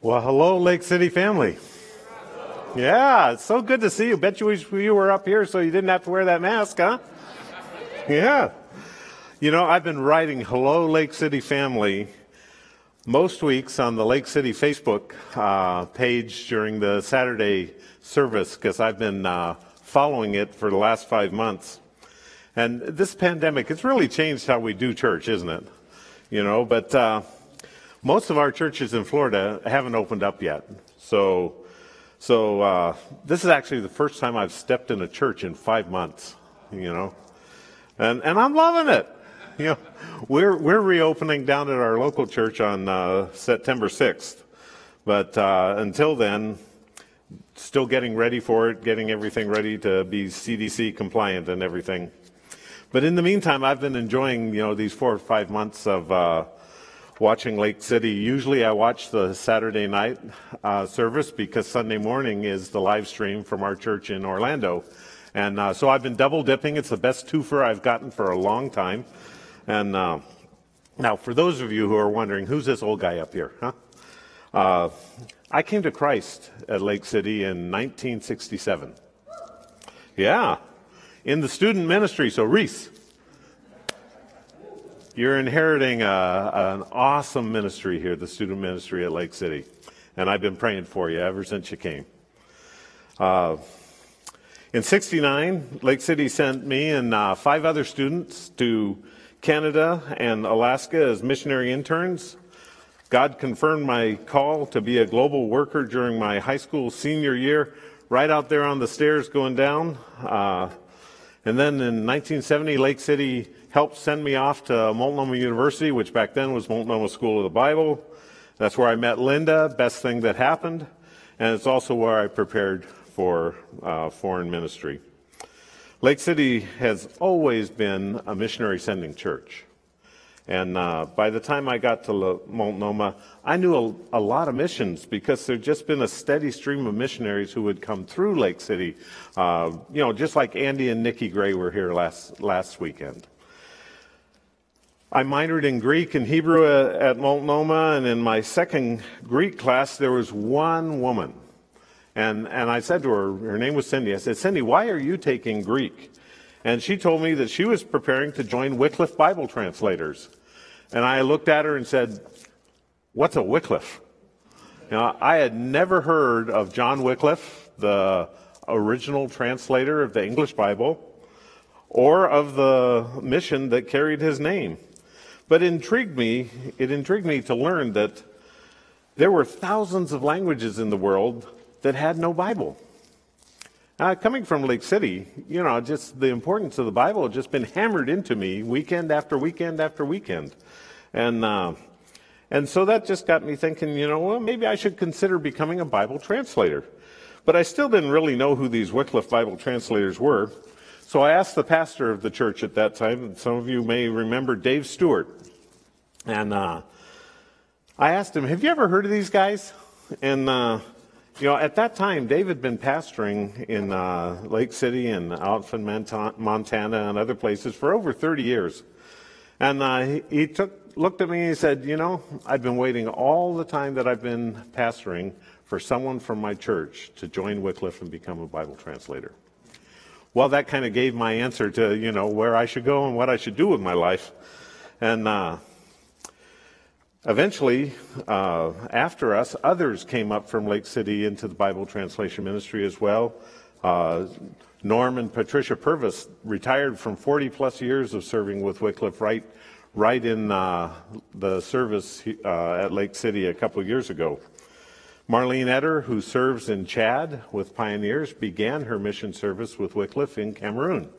Well, hello, Lake City family. Yeah, it's so good to see you. Bet you wish you were up here so you didn't have to wear that mask, huh? Yeah. You know, I've been writing Hello, Lake City family most weeks on the Lake City Facebook uh, page during the Saturday service because I've been uh, following it for the last five months. And this pandemic, it's really changed how we do church, isn't it? You know, but uh, most of our churches in Florida haven't opened up yet. So, so uh, this is actually the first time I've stepped in a church in five months. You know, and and I'm loving it. You know, we're we're reopening down at our local church on uh, September 6th, but uh, until then, still getting ready for it, getting everything ready to be CDC compliant and everything. But in the meantime, I've been enjoying you know these four or five months of uh, watching Lake City. Usually I watch the Saturday night uh, service because Sunday morning is the live stream from our church in Orlando. And uh, so I've been double dipping. It's the best twofer I've gotten for a long time. And uh, now, for those of you who are wondering, who's this old guy up here? Huh? Uh, I came to Christ at Lake City in 1967. Yeah, in the student ministry. So, Reese, you're inheriting a, an awesome ministry here, the student ministry at Lake City. And I've been praying for you ever since you came. Uh, in 69, Lake City sent me and uh, five other students to Canada and Alaska as missionary interns. God confirmed my call to be a global worker during my high school senior year, right out there on the stairs going down. Uh, and then in 1970, Lake City helped send me off to Multnomah University, which back then was Multnomah School of the Bible. That's where I met Linda, best thing that happened. And it's also where I prepared for uh, foreign ministry. Lake City has always been a missionary sending church. And uh, by the time I got to Multnomah, I knew a, a, lot of missions because there'd just been a steady stream of missionaries who would come through Lake City. Uh, you know, just like Andy and Nikki Gray were here last last weekend. I minored in Greek and Hebrew uh, at Multnomah, and in my second Greek class, there was one woman. And, and I said to her, her name was Cindy, I said, Cindy, why are you taking Greek? And she told me that she was preparing to join Wycliffe Bible translators. And I looked at her and said, What's a Wycliffe? Now, I had never heard of John Wycliffe, the original translator of the English Bible, or of the mission that carried his name. But intrigued me, it intrigued me to learn that there were thousands of languages in the world that had no Bible. Uh, coming from Lake City, you know, just the importance of the Bible had just been hammered into me weekend after weekend after weekend. And, uh, and so that just got me thinking, you know, well, maybe I should consider becoming a Bible translator. But I still didn't really know who these Wycliffe Bible translators were. So I asked the pastor of the church at that time, and some of you may remember Dave Stewart. And uh, I asked him, Have you ever heard of these guys? And, uh, you know, at that time, Dave had been pastoring in uh, Lake City and out in Montana and other places for over 30 years. And uh, he, he took, looked at me and he said, You know, I've been waiting all the time that I've been pastoring for someone from my church to join Wycliffe and become a Bible translator. Well, that kind of gave my answer to, you know, where I should go and what I should do with my life. And uh, eventually, uh, after us, others came up from Lake City into the Bible translation ministry as well. Uh, Norm and Patricia Purvis retired from 40 plus years of serving with Wycliffe right, right in uh, the service uh, at Lake City a couple years ago. Marlene Etter, who serves in Chad with Pioneers, began her mission service with Wycliffe in Cameroon.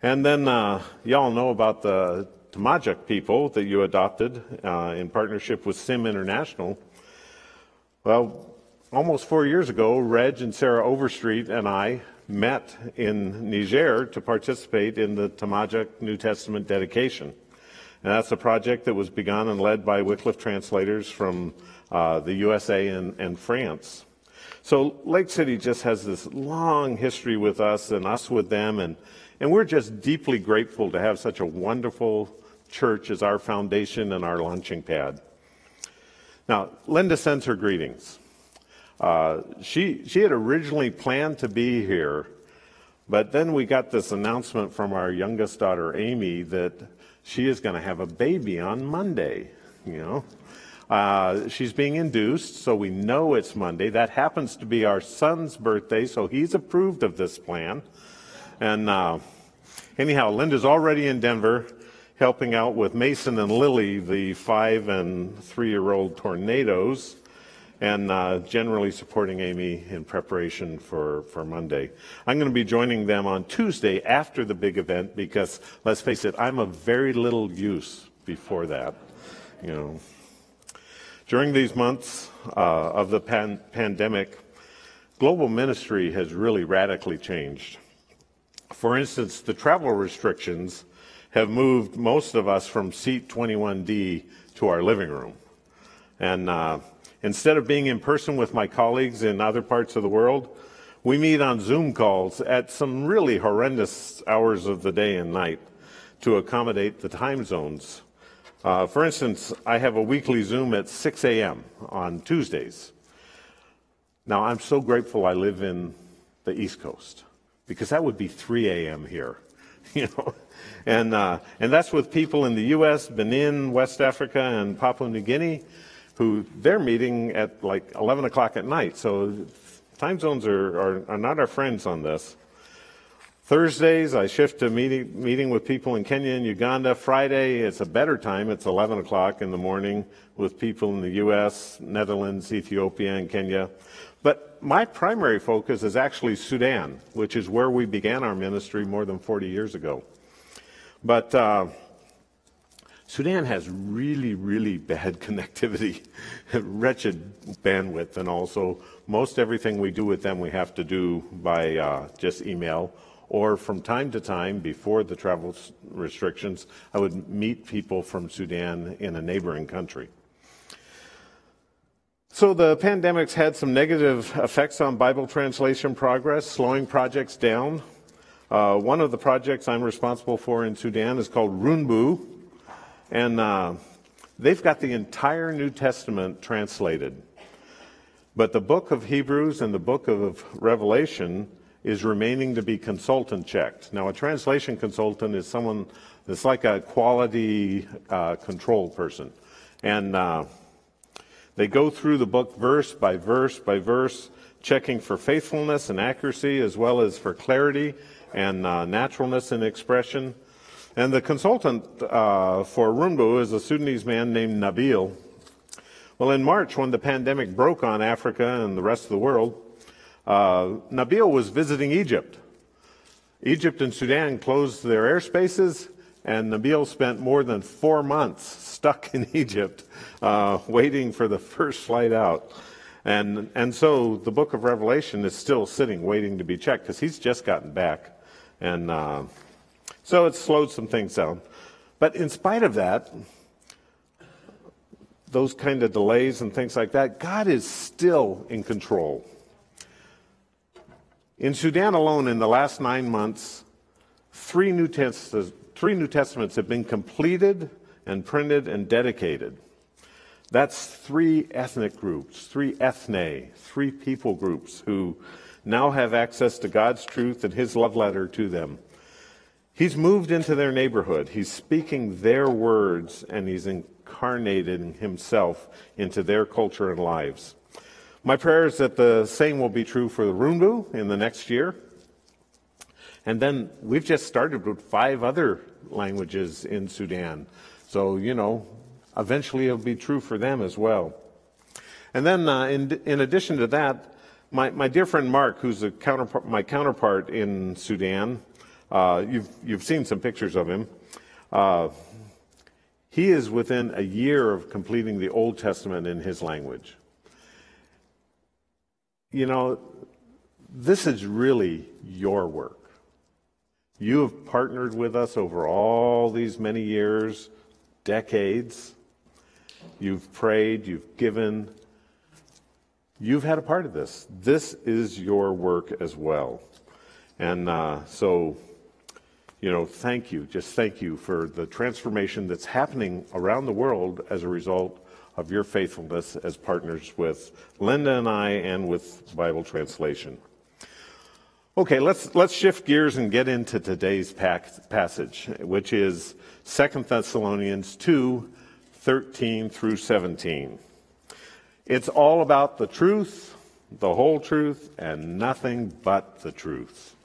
And then uh, y'all know about the Tamajuk people that you adopted uh, in partnership with SIM International. Well, almost four years ago, Reg and Sarah Overstreet and I met in Niger to participate in the Tamajuk New Testament dedication. And that's a project that was begun and led by Wycliffe translators from uh, the USA and, and France. So Lake City just has this long history with us and us with them, and, and we're just deeply grateful to have such a wonderful church as our foundation and our launching pad. Now, Linda sends her greetings. Uh, she, she had originally planned to be here, but then we got this announcement from our youngest daughter, Amy, that she is going to have a baby on Monday, you know. Uh, she's being induced, so we know it's Monday. That happens to be our son's birthday, so he's approved of this plan. And uh, anyhow, Linda's already in Denver helping out with Mason and Lily, the five and three year old tornadoes, and uh, generally supporting Amy in preparation for, for Monday. I'm going to be joining them on Tuesday after the big event because, let's face it, I'm of very little use before that. You know. During these months uh, of the pan- pandemic, global ministry has really radically changed. For instance, the travel restrictions have moved most of us from seat 21D to our living room. And uh, instead of being in person with my colleagues in other parts of the world, we meet on Zoom calls at some really horrendous hours of the day and night to accommodate the time zones uh, for instance, I have a weekly Zoom at 6 a.m. on Tuesdays. Now, I'm so grateful I live in the East Coast because that would be 3 a.m. here, you know. And, uh, and that's with people in the U.S., Benin, West Africa, and Papua New Guinea who they're meeting at like 11 o'clock at night. So time zones are, are, are not our friends on this. Thursdays, I shift to meeting, meeting with people in Kenya and Uganda. Friday, it's a better time. It's 11 o'clock in the morning with people in the U.S., Netherlands, Ethiopia, and Kenya. But my primary focus is actually Sudan, which is where we began our ministry more than 40 years ago. But uh, Sudan has really, really bad connectivity, wretched bandwidth, and also most everything we do with them we have to do by uh, just email or from time to time, before the travel restrictions, I would meet people from Sudan in a neighboring country. So the pandemic's had some negative effects on Bible translation progress, slowing projects down. Uh, one of the projects I'm responsible for in Sudan is called Runbu, and uh, they've got the entire New Testament translated. But the book of Hebrews and the book of Revelation is remaining to be consultant checked. Now, a translation consultant is someone that's like a quality uh, control person. And uh, they go through the book verse by verse by verse, checking for faithfulness and accuracy, as well as for clarity and uh, naturalness in expression. And the consultant uh, for Runbu is a Sudanese man named Nabil. Well, in March, when the pandemic broke on Africa and the rest of the world, uh, Nabil was visiting Egypt. Egypt and Sudan closed their airspaces, and Nabil spent more than four months stuck in Egypt uh, waiting for the first flight out. And, and so the book of Revelation is still sitting, waiting to be checked, because he's just gotten back. And uh, so it slowed some things down. But in spite of that, those kind of delays and things like that, God is still in control. In Sudan alone, in the last nine months, three New, Test- three New Testaments have been completed and printed and dedicated. That's three ethnic groups, three ethne, three people groups who now have access to God's truth and His love letter to them. He's moved into their neighborhood. He's speaking their words and he's incarnated himself into their culture and lives. My prayer is that the same will be true for the Runbu in the next year. And then we've just started with five other languages in Sudan. So, you know, eventually it'll be true for them as well. And then, uh, in, in addition to that, my, my dear friend Mark, who's counterpart, my counterpart in Sudan, uh, you've, you've seen some pictures of him. Uh, he is within a year of completing the Old Testament in his language you know, this is really your work. You have partnered with us over all these many years, decades. You've prayed, you've given. You've had a part of this. This is your work as well. And uh, so, you know, thank you. Just thank you for the transformation that's happening around the world as a result of your faithfulness as partners with Linda and I and with Bible translation. Okay, let's, let's shift gears and get into today's passage, which is 2 Thessalonians 2 13 through 17. It's all about the truth, the whole truth, and nothing but the truth.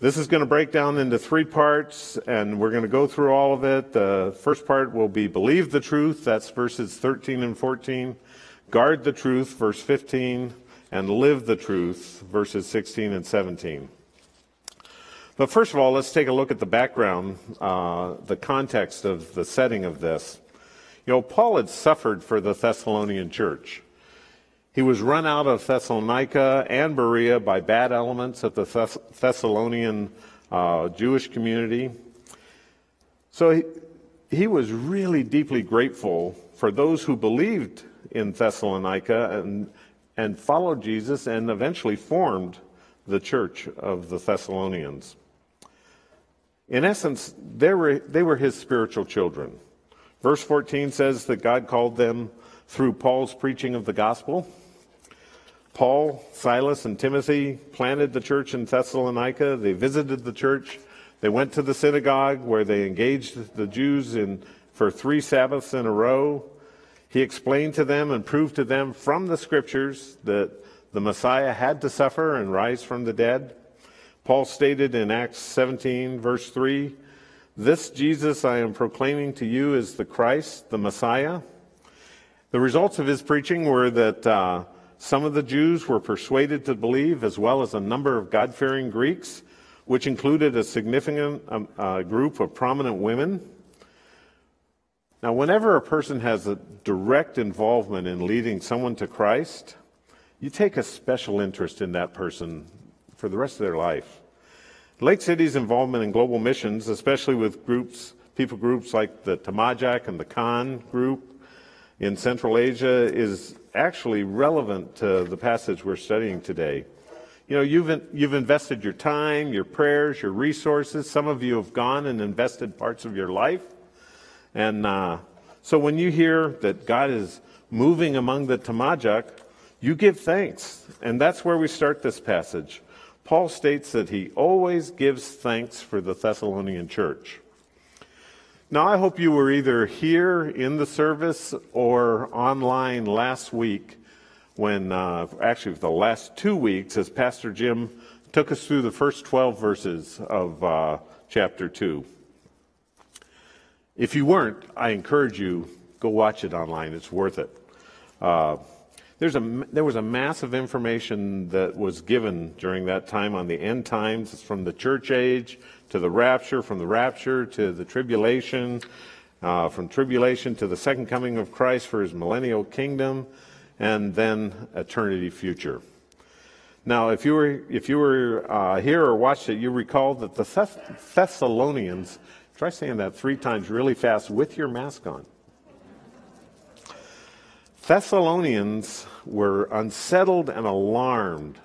This is going to break down into three parts, and we're going to go through all of it. The first part will be believe the truth, that's verses 13 and 14. Guard the truth, verse 15. And live the truth, verses 16 and 17. But first of all, let's take a look at the background, uh, the context of the setting of this. You know, Paul had suffered for the Thessalonian church. He was run out of Thessalonica and Berea by bad elements of the Thess- Thessalonian uh, Jewish community. So he, he was really deeply grateful for those who believed in Thessalonica and, and followed Jesus and eventually formed the church of the Thessalonians. In essence, they were, they were his spiritual children. Verse 14 says that God called them through Paul's preaching of the gospel. Paul, Silas, and Timothy planted the church in Thessalonica. They visited the church. They went to the synagogue where they engaged the Jews in, for three Sabbaths in a row. He explained to them and proved to them from the scriptures that the Messiah had to suffer and rise from the dead. Paul stated in Acts 17, verse 3 This Jesus I am proclaiming to you is the Christ, the Messiah. The results of his preaching were that. Uh, some of the Jews were persuaded to believe, as well as a number of God fearing Greeks, which included a significant um, uh, group of prominent women. Now, whenever a person has a direct involvement in leading someone to Christ, you take a special interest in that person for the rest of their life. Lake City's involvement in global missions, especially with groups, people groups like the Tamajak and the Khan group in Central Asia, is actually relevant to the passage we're studying today. You know, you've, you've invested your time, your prayers, your resources. Some of you have gone and invested parts of your life. And uh, so when you hear that God is moving among the Tamajak, you give thanks. And that's where we start this passage. Paul states that he always gives thanks for the Thessalonian church. Now, I hope you were either here in the service or online last week when, uh, actually, the last two weeks, as Pastor Jim took us through the first 12 verses of uh, chapter 2. If you weren't, I encourage you, go watch it online. It's worth it. Uh, there's a, there was a massive information that was given during that time on the end times It's from the church age to the rapture, from the rapture to the tribulation, uh, from tribulation to the second coming of Christ for his millennial kingdom, and then eternity future. Now, if you were, if you were uh, here or watched it, you recall that the Thess- Thessalonians, try saying that three times really fast with your mask on. Thessalonians were unsettled and alarmed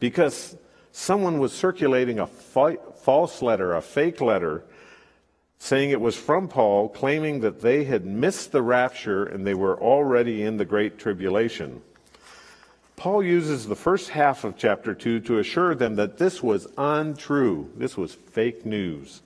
because someone was circulating a fi- false letter, a fake letter, saying it was from Paul, claiming that they had missed the rapture and they were already in the Great Tribulation. Paul uses the first half of chapter 2 to assure them that this was untrue. This was fake news.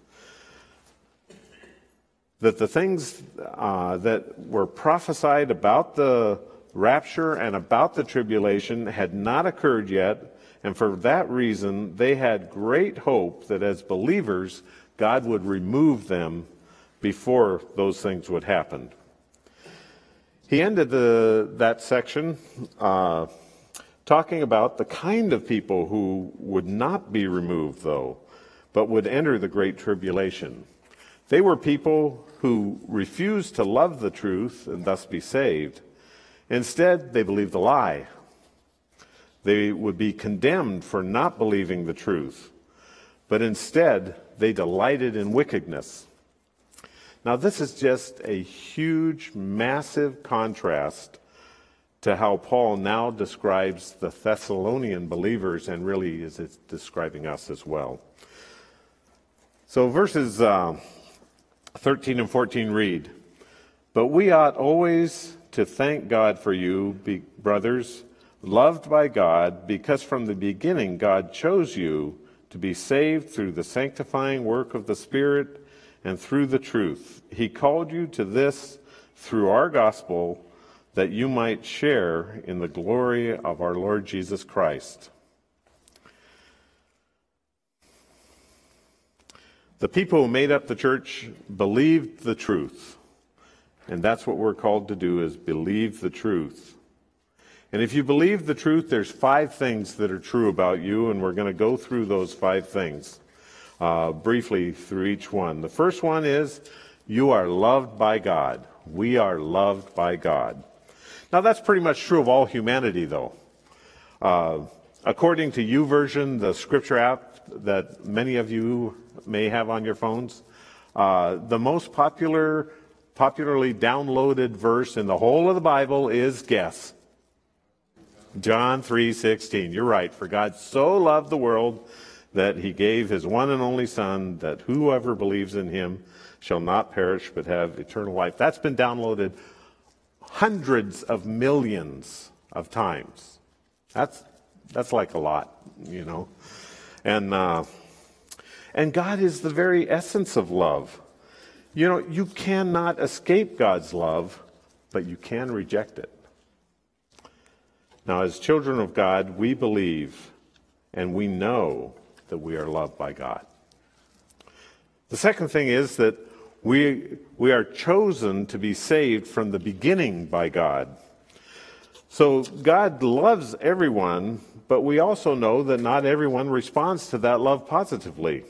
That the things uh, that were prophesied about the rapture and about the tribulation had not occurred yet, and for that reason, they had great hope that as believers, God would remove them before those things would happen. He ended the, that section uh, talking about the kind of people who would not be removed, though, but would enter the Great Tribulation. They were people who refused to love the truth and thus be saved. Instead, they believed the lie they would be condemned for not believing the truth, but instead they delighted in wickedness. Now, this is just a huge, massive contrast to how Paul now describes the Thessalonian believers and really is describing us as well. So, verses uh, 13 and 14 read But we ought always to thank God for you, brothers, loved by God, because from the beginning God chose you to be saved through the sanctifying work of the Spirit and through the truth. He called you to this through our gospel that you might share in the glory of our Lord Jesus Christ. The people who made up the church believed the truth. And that's what we're called to do is believe the truth. And if you believe the truth, there's five things that are true about you, and we're going to go through those five things uh, briefly through each one. The first one is you are loved by God. We are loved by God. Now, that's pretty much true of all humanity, though. Uh, according to YouVersion, the scripture app that many of you may have on your phones, uh, the most popular, popularly downloaded verse in the whole of the Bible is guess. John 3:16. You're right. For God so loved the world that he gave his one and only son that whoever believes in him shall not perish but have eternal life. That's been downloaded hundreds of millions of times. That's that's like a lot, you know. And uh, and God is the very essence of love. You know, you cannot escape God's love, but you can reject it. Now, as children of God, we believe and we know that we are loved by God. The second thing is that we, we are chosen to be saved from the beginning by God. So God loves everyone, but we also know that not everyone responds to that love positively.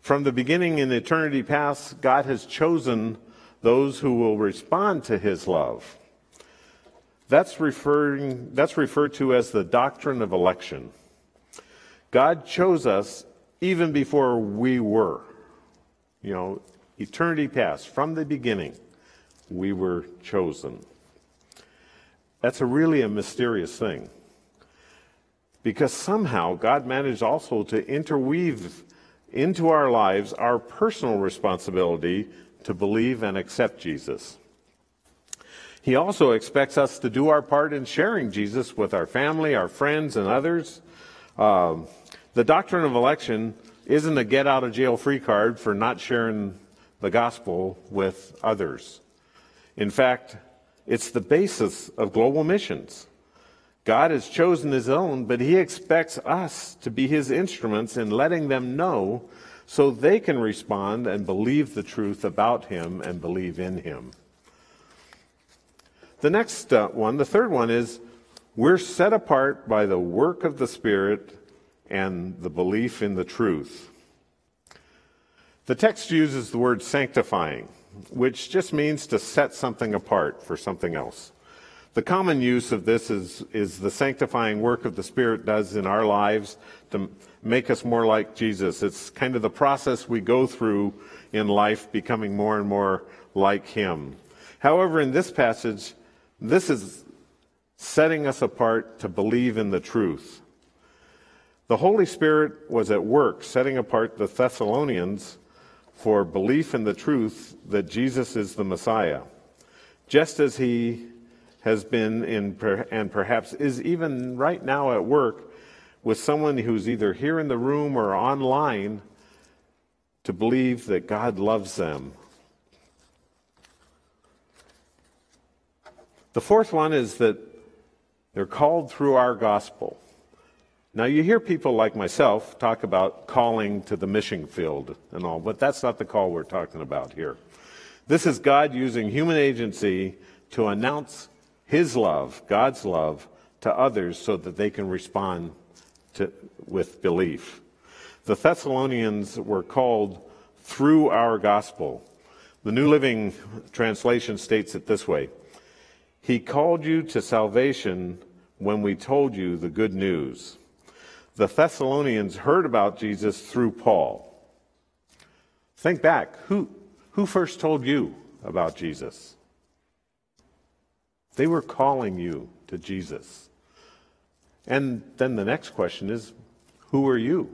From the beginning in eternity past, God has chosen those who will respond to his love. That's, referring, that's referred to as the doctrine of election. God chose us even before we were. You know, eternity past, from the beginning, we were chosen. That's a really a mysterious thing. Because somehow God managed also to interweave into our lives our personal responsibility to believe and accept Jesus. He also expects us to do our part in sharing Jesus with our family, our friends, and others. Um, the doctrine of election isn't a get out of jail free card for not sharing the gospel with others. In fact, it's the basis of global missions. God has chosen his own, but he expects us to be his instruments in letting them know so they can respond and believe the truth about him and believe in him. The next uh, one, the third one, is we're set apart by the work of the Spirit and the belief in the truth. The text uses the word sanctifying, which just means to set something apart for something else. The common use of this is, is the sanctifying work of the Spirit does in our lives to make us more like Jesus. It's kind of the process we go through in life, becoming more and more like Him. However, in this passage, this is setting us apart to believe in the truth. The Holy Spirit was at work setting apart the Thessalonians for belief in the truth that Jesus is the Messiah, just as he has been in, and perhaps is even right now at work with someone who's either here in the room or online to believe that God loves them The fourth one is that they're called through our gospel. Now, you hear people like myself talk about calling to the mission field and all, but that's not the call we're talking about here. This is God using human agency to announce His love, God's love, to others so that they can respond to, with belief. The Thessalonians were called through our gospel. The New Living Translation states it this way he called you to salvation when we told you the good news. The Thessalonians heard about Jesus through Paul. Think back. Who, who first told you about Jesus? They were calling you to Jesus. And then the next question is who are you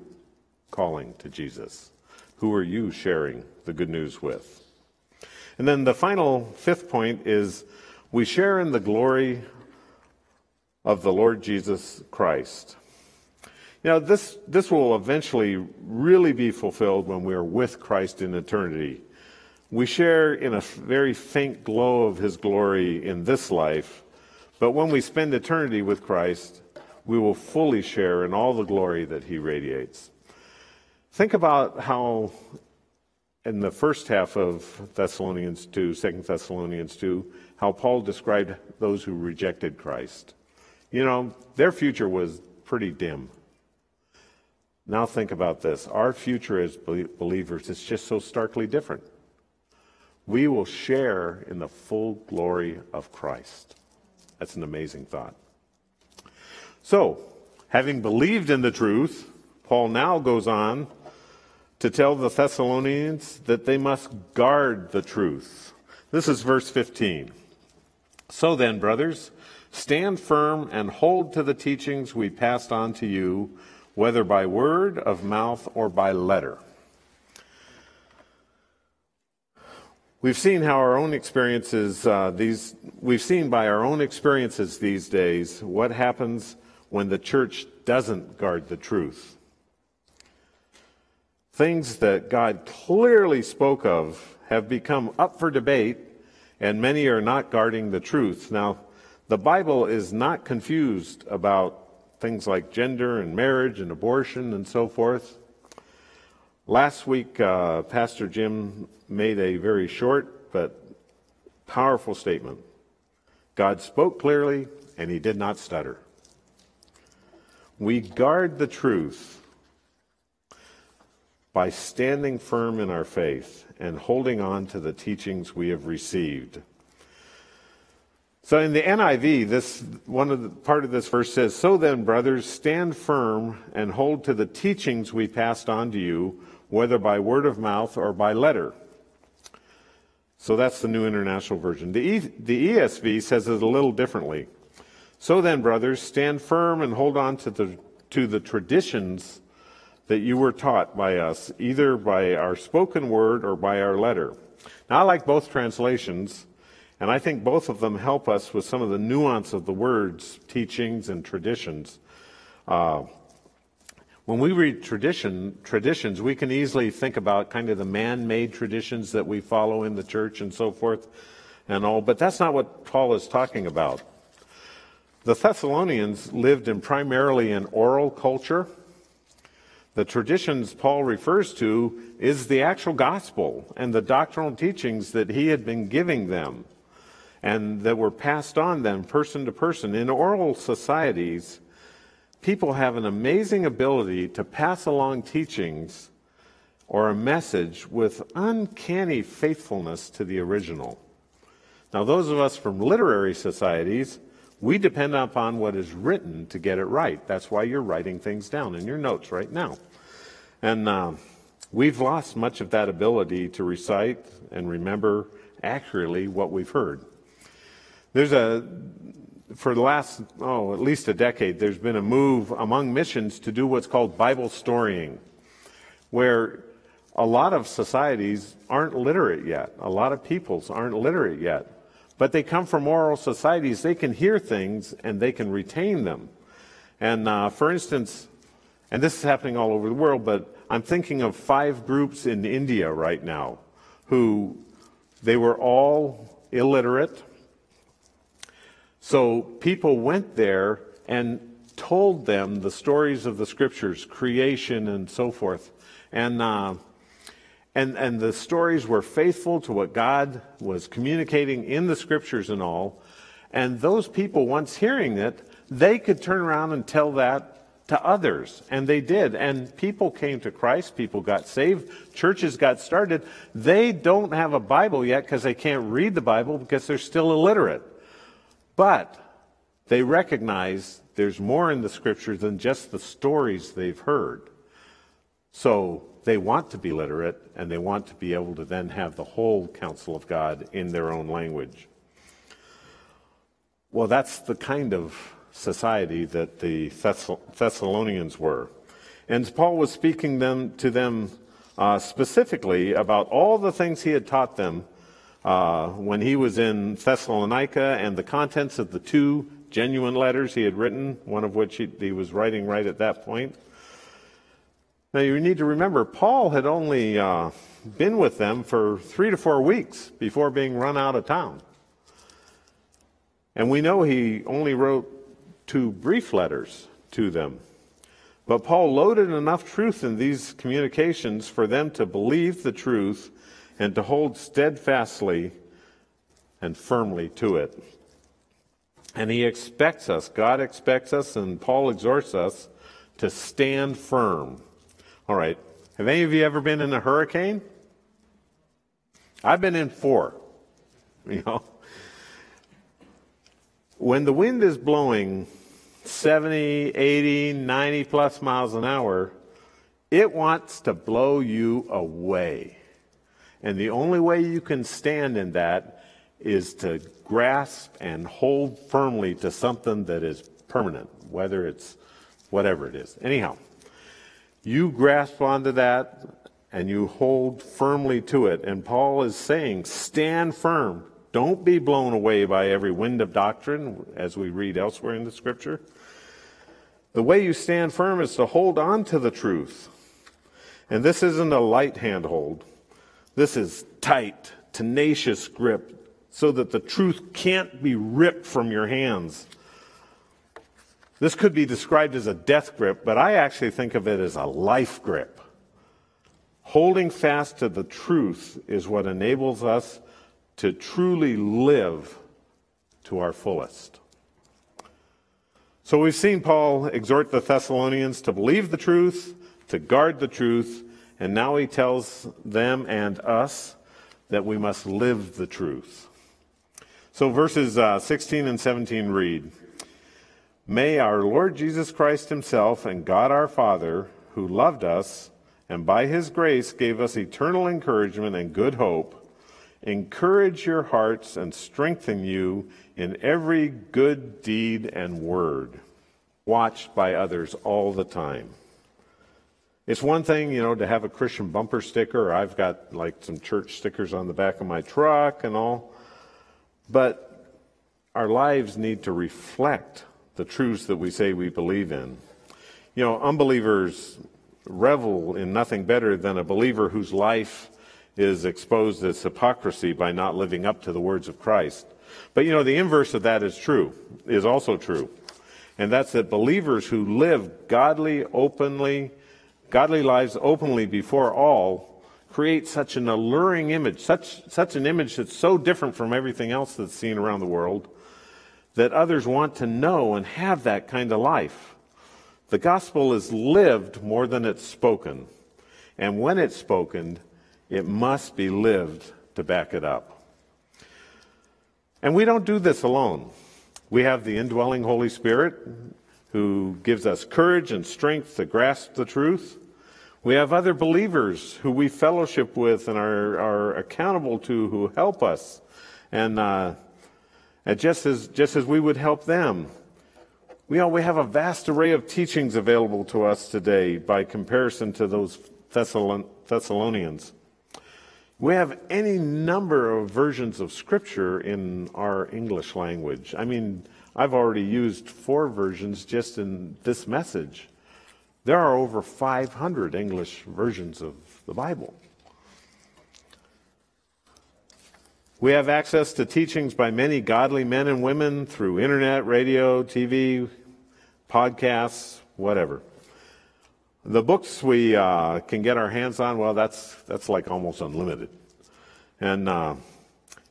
calling to Jesus? Who are you sharing the good news with? And then the final fifth point is we share in the glory of the Lord Jesus Christ. You know, this, this will eventually really be fulfilled when we are with Christ in eternity. We share in a very faint glow of his glory in this life, but when we spend eternity with Christ, we will fully share in all the glory that he radiates. Think about how in the first half of Thessalonians 2, 2 Thessalonians 2, how Paul described those who rejected Christ. You know, their future was pretty dim. Now think about this. Our future as believers is just so starkly different. We will share in the full glory of Christ. That's an amazing thought. So, having believed in the truth, Paul now goes on to tell the Thessalonians that they must guard the truth. This is verse 15. So then, brothers, stand firm and hold to the teachings we passed on to you whether by word of mouth or by letter. We've seen how our own experiences, uh, these, we've seen by our own experiences these days what happens when the church doesn't guard the truth. Things that God clearly spoke of have become up for debate, and many are not guarding the truth. Now, the Bible is not confused about things like gender and marriage and abortion and so forth. Last week, uh, Pastor Jim made a very short but powerful statement. God spoke clearly and he did not stutter. We guard the truth by standing firm in our faith and holding on to the teachings we have received. So in the NIV, this one of the part of this verse says, "So then, brothers, stand firm and hold to the teachings we passed on to you, whether by word of mouth or by letter." So that's the New International Version. The, e, the ESV says it a little differently. So then, brothers, stand firm and hold on to the to the traditions that you were taught by us, either by our spoken word or by our letter. Now, I like both translations. And I think both of them help us with some of the nuance of the words, teachings, and traditions. Uh, when we read tradition, traditions, we can easily think about kind of the man-made traditions that we follow in the church and so forth and all, but that's not what Paul is talking about. The Thessalonians lived in primarily an oral culture. The traditions Paul refers to is the actual gospel and the doctrinal teachings that he had been giving them and that were passed on then person to person. In oral societies, people have an amazing ability to pass along teachings or a message with uncanny faithfulness to the original. Now, those of us from literary societies, we depend upon what is written to get it right. That's why you're writing things down in your notes right now. And uh, we've lost much of that ability to recite and remember accurately what we've heard. There's a, for the last, oh, at least a decade, there's been a move among missions to do what's called Bible storying, where a lot of societies aren't literate yet. A lot of peoples aren't literate yet. But they come from oral societies. They can hear things and they can retain them. And uh, for instance, and this is happening all over the world, but I'm thinking of five groups in India right now who they were all illiterate so people went there and told them the stories of the scriptures, creation and so forth. And, uh, and, and the stories were faithful to what God was communicating in the scriptures and all. And those people, once hearing it, they could turn around and tell that to others. And they did. And people came to Christ. People got saved. Churches got started. They don't have a Bible yet because they can't read the Bible because they're still illiterate. But they recognize there's more in the scripture than just the stories they've heard. So they want to be literate and they want to be able to then have the whole counsel of God in their own language. Well, that's the kind of society that the Thessalonians were. And Paul was speaking them, to them uh, specifically about all the things he had taught them uh, when he was in Thessalonica and the contents of the two genuine letters he had written, one of which he, he was writing right at that point. Now you need to remember, Paul had only uh, been with them for three to four weeks before being run out of town. And we know he only wrote two brief letters to them. But Paul loaded enough truth in these communications for them to believe the truth and to hold steadfastly and firmly to it. And he expects us, God expects us, and Paul exhorts us to stand firm. All right. Have any of you ever been in a hurricane? I've been in four. You know, when the wind is blowing 70, 80, 90 plus miles an hour, it wants to blow you away. And the only way you can stand in that is to grasp and hold firmly to something that is permanent, whether it's whatever it is. Anyhow, you grasp onto that and you hold firmly to it. And Paul is saying, stand firm. Don't be blown away by every wind of doctrine, as we read elsewhere in the scripture. The way you stand firm is to hold on to the truth. And this isn't a light handhold. This is tight, tenacious grip so that the truth can't be ripped from your hands. This could be described as a death grip, but I actually think of it as a life grip. Holding fast to the truth is what enables us to truly live to our fullest. So we've seen Paul exhort the Thessalonians to believe the truth, to guard the truth, and now he tells them and us that we must live the truth. So verses uh, 16 and 17 read May our Lord Jesus Christ Himself and God our Father, who loved us and by His grace gave us eternal encouragement and good hope, encourage your hearts and strengthen you in every good deed and word, watched by others all the time. It's one thing, you know, to have a Christian bumper sticker. I've got like some church stickers on the back of my truck and all. But our lives need to reflect the truths that we say we believe in. You know, unbelievers revel in nothing better than a believer whose life is exposed as hypocrisy by not living up to the words of Christ. But you know, the inverse of that is true, is also true. And that's that believers who live godly, openly, godly lives openly before all create such an alluring image, such, such an image that's so different from everything else that's seen around the world, that others want to know and have that kind of life. The gospel is lived more than it's spoken. And when it's spoken, it must be lived to back it up. And we don't do this alone. We have the indwelling Holy Spirit who gives us courage and strength to grasp the truth. We have other believers who we fellowship with and are, are accountable to who help us. And, uh, and just, as, just as we would help them, we, all, we have a vast array of teachings available to us today by comparison to those Thessalonians. We have any number of versions of Scripture in our English language. I mean, I've already used four versions just in this message. There are over 500 English versions of the Bible. We have access to teachings by many godly men and women through internet, radio, TV, podcasts, whatever. The books we uh, can get our hands on, well, that's, that's like almost unlimited. And, uh,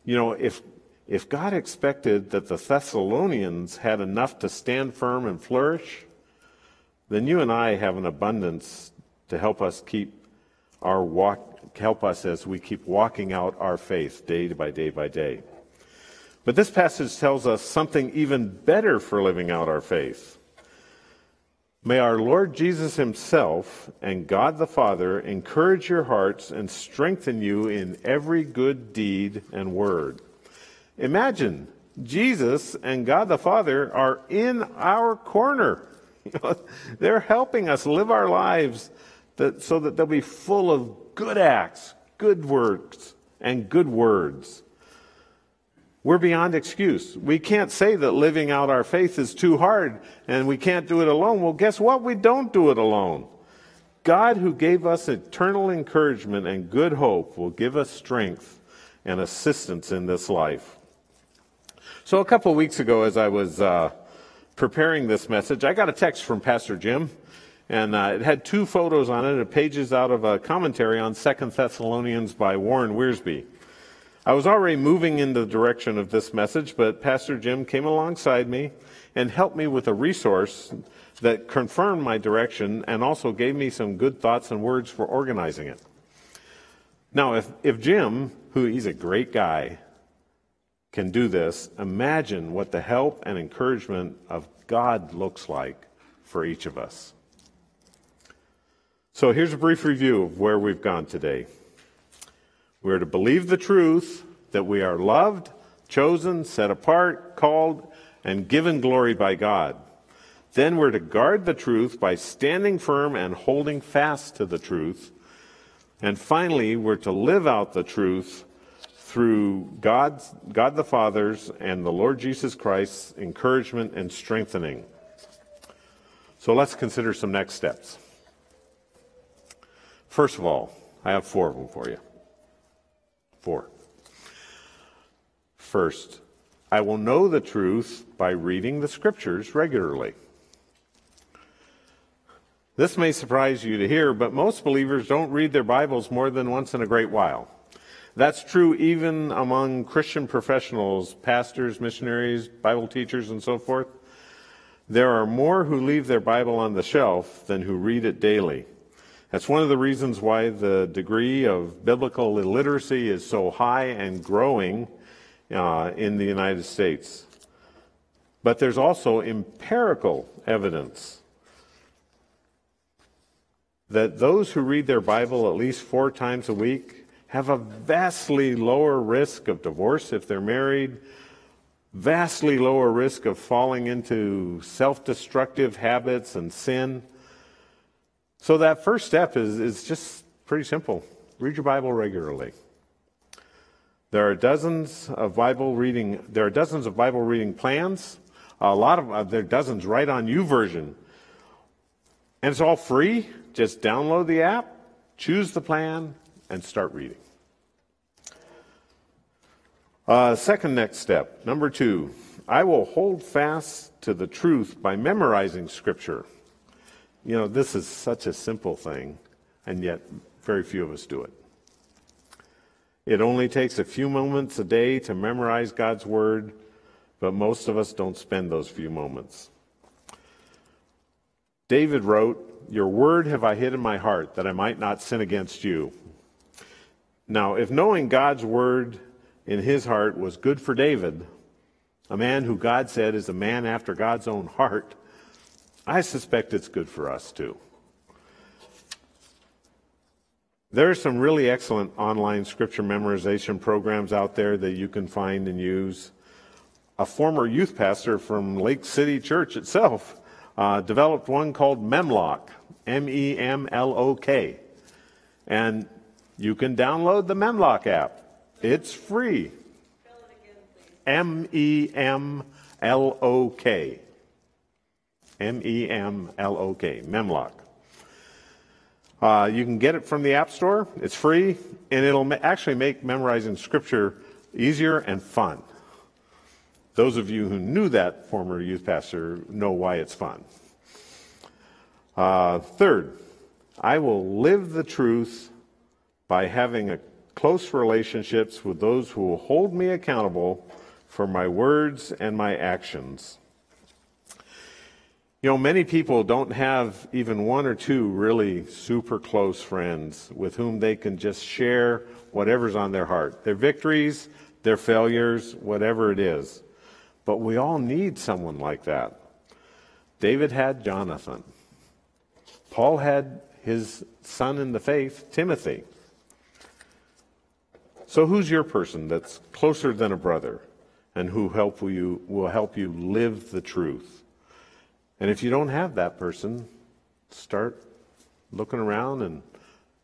you know, if, if God expected that the Thessalonians had enough to stand firm and flourish, then you and I have an abundance to help us keep our walk, help us as we keep walking out our faith day by day by day. But this passage tells us something even better for living out our faith. May our Lord Jesus Himself and God the Father encourage your hearts and strengthen you in every good deed and word. Imagine Jesus and God the Father are in our corner. they're helping us live our lives that, so that they'll be full of good acts, good works, and good words. we're beyond excuse. We can't say that living out our faith is too hard and we can't do it alone. Well, guess what? We don't do it alone. God, who gave us eternal encouragement and good hope, will give us strength and assistance in this life. So, a couple of weeks ago, as I was uh, preparing this message, I got a text from Pastor Jim, and uh, it had two photos on it, pages out of a commentary on Second Thessalonians by Warren Wiersbe. I was already moving in the direction of this message, but Pastor Jim came alongside me and helped me with a resource that confirmed my direction and also gave me some good thoughts and words for organizing it. Now, if, if Jim, who he's a great guy, can do this, imagine what the help and encouragement of God looks like for each of us. So here's a brief review of where we've gone today. We're to believe the truth that we are loved, chosen, set apart, called, and given glory by God. Then we're to guard the truth by standing firm and holding fast to the truth. And finally, we're to live out the truth through God's, God the Father's and the Lord Jesus Christ's encouragement and strengthening. So let's consider some next steps. First of all, I have four of them for you. Four. First, I will know the truth by reading the scriptures regularly. This may surprise you to hear, but most believers don't read their Bibles more than once in a great while. That's true even among Christian professionals, pastors, missionaries, Bible teachers, and so forth. There are more who leave their Bible on the shelf than who read it daily. That's one of the reasons why the degree of biblical illiteracy is so high and growing uh, in the United States. But there's also empirical evidence that those who read their Bible at least four times a week have a vastly lower risk of divorce if they're married, vastly lower risk of falling into self destructive habits and sin. So, that first step is, is just pretty simple read your Bible regularly. There are dozens of Bible reading. There are dozens of Bible reading plans. A lot of uh, there are dozens right on YouVersion, and it's all free. Just download the app, choose the plan, and start reading. Uh, second next step, number two, I will hold fast to the truth by memorizing Scripture. You know, this is such a simple thing, and yet very few of us do it. It only takes a few moments a day to memorize God's Word, but most of us don't spend those few moments. David wrote, your word have I hid in my heart that I might not sin against you. Now, if knowing God's word in his heart was good for David, a man who God said is a man after God's own heart, I suspect it's good for us too. There are some really excellent online scripture memorization programs out there that you can find and use. A former youth pastor from Lake City Church itself uh, developed one called Memlok, M E M L O K. And you can download the Memlok app. It's free. M E M L O K. M E M L O K. Memlok. Uh, you can get it from the App Store. It's free, and it'll ma- actually make memorizing Scripture easier and fun. Those of you who knew that former youth pastor know why it's fun. Uh, third, I will live the truth by having close relationships with those who will hold me accountable for my words and my actions. You know, many people don't have even one or two really super close friends with whom they can just share whatever's on their heart their victories, their failures, whatever it is. But we all need someone like that. David had Jonathan. Paul had his son in the faith, Timothy. So who's your person that's closer than a brother and who help you will help you live the truth? And if you don't have that person, start looking around and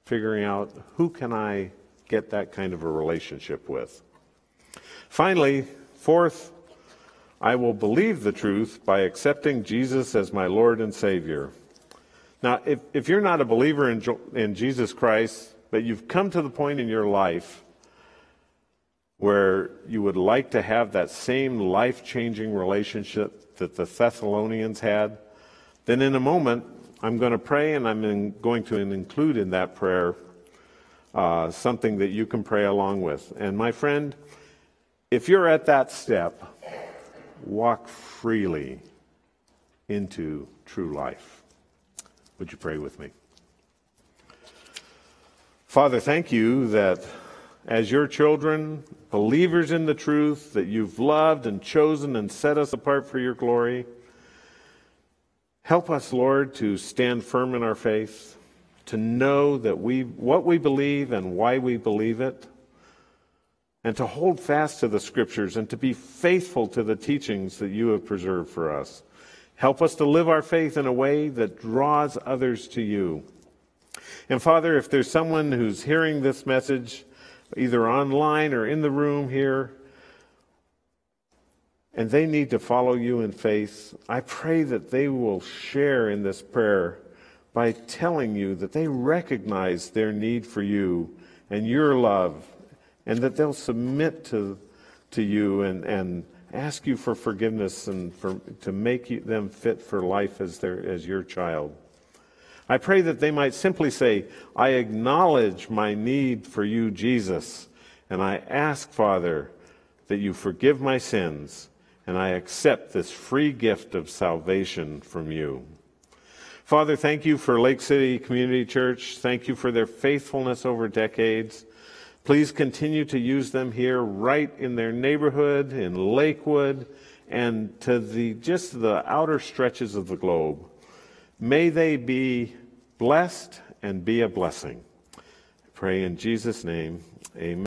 figuring out who can I get that kind of a relationship with. Finally, Fourth, I will believe the truth by accepting Jesus as my Lord and Savior. Now, if, if you're not a believer in, in Jesus Christ, but you've come to the point in your life where you would like to have that same life changing relationship that the Thessalonians had, then in a moment, I'm going to pray and I'm in, going to include in that prayer uh, something that you can pray along with. And my friend, if you're at that step, walk freely into true life. Would you pray with me? Father, thank you that as your children, believers in the truth, that you've loved and chosen and set us apart for your glory, help us, Lord, to stand firm in our faith, to know that we what we believe and why we believe it, and to hold fast to the scriptures and to be faithful to the teachings that you have preserved for us. Help us to live our faith in a way that draws others to you. And Father, if there's someone who's hearing this message, either online or in the room here, and they need to follow you in faith, I pray that they will share in this prayer by telling you that they recognize their need for you and your love, and that they'll submit to, to you and, and ask you for forgiveness and for, to make you, them fit for life as, their, as your child. I pray that they might simply say, I acknowledge my need for you, Jesus, and I ask, Father, that you forgive my sins, and I accept this free gift of salvation from you. Father, thank you for Lake City Community Church. Thank you for their faithfulness over decades. Please continue to use them here right in their neighborhood, in Lakewood, and to the just the outer stretches of the globe. May they be blessed and be a blessing. Pray in Jesus' name. Amen.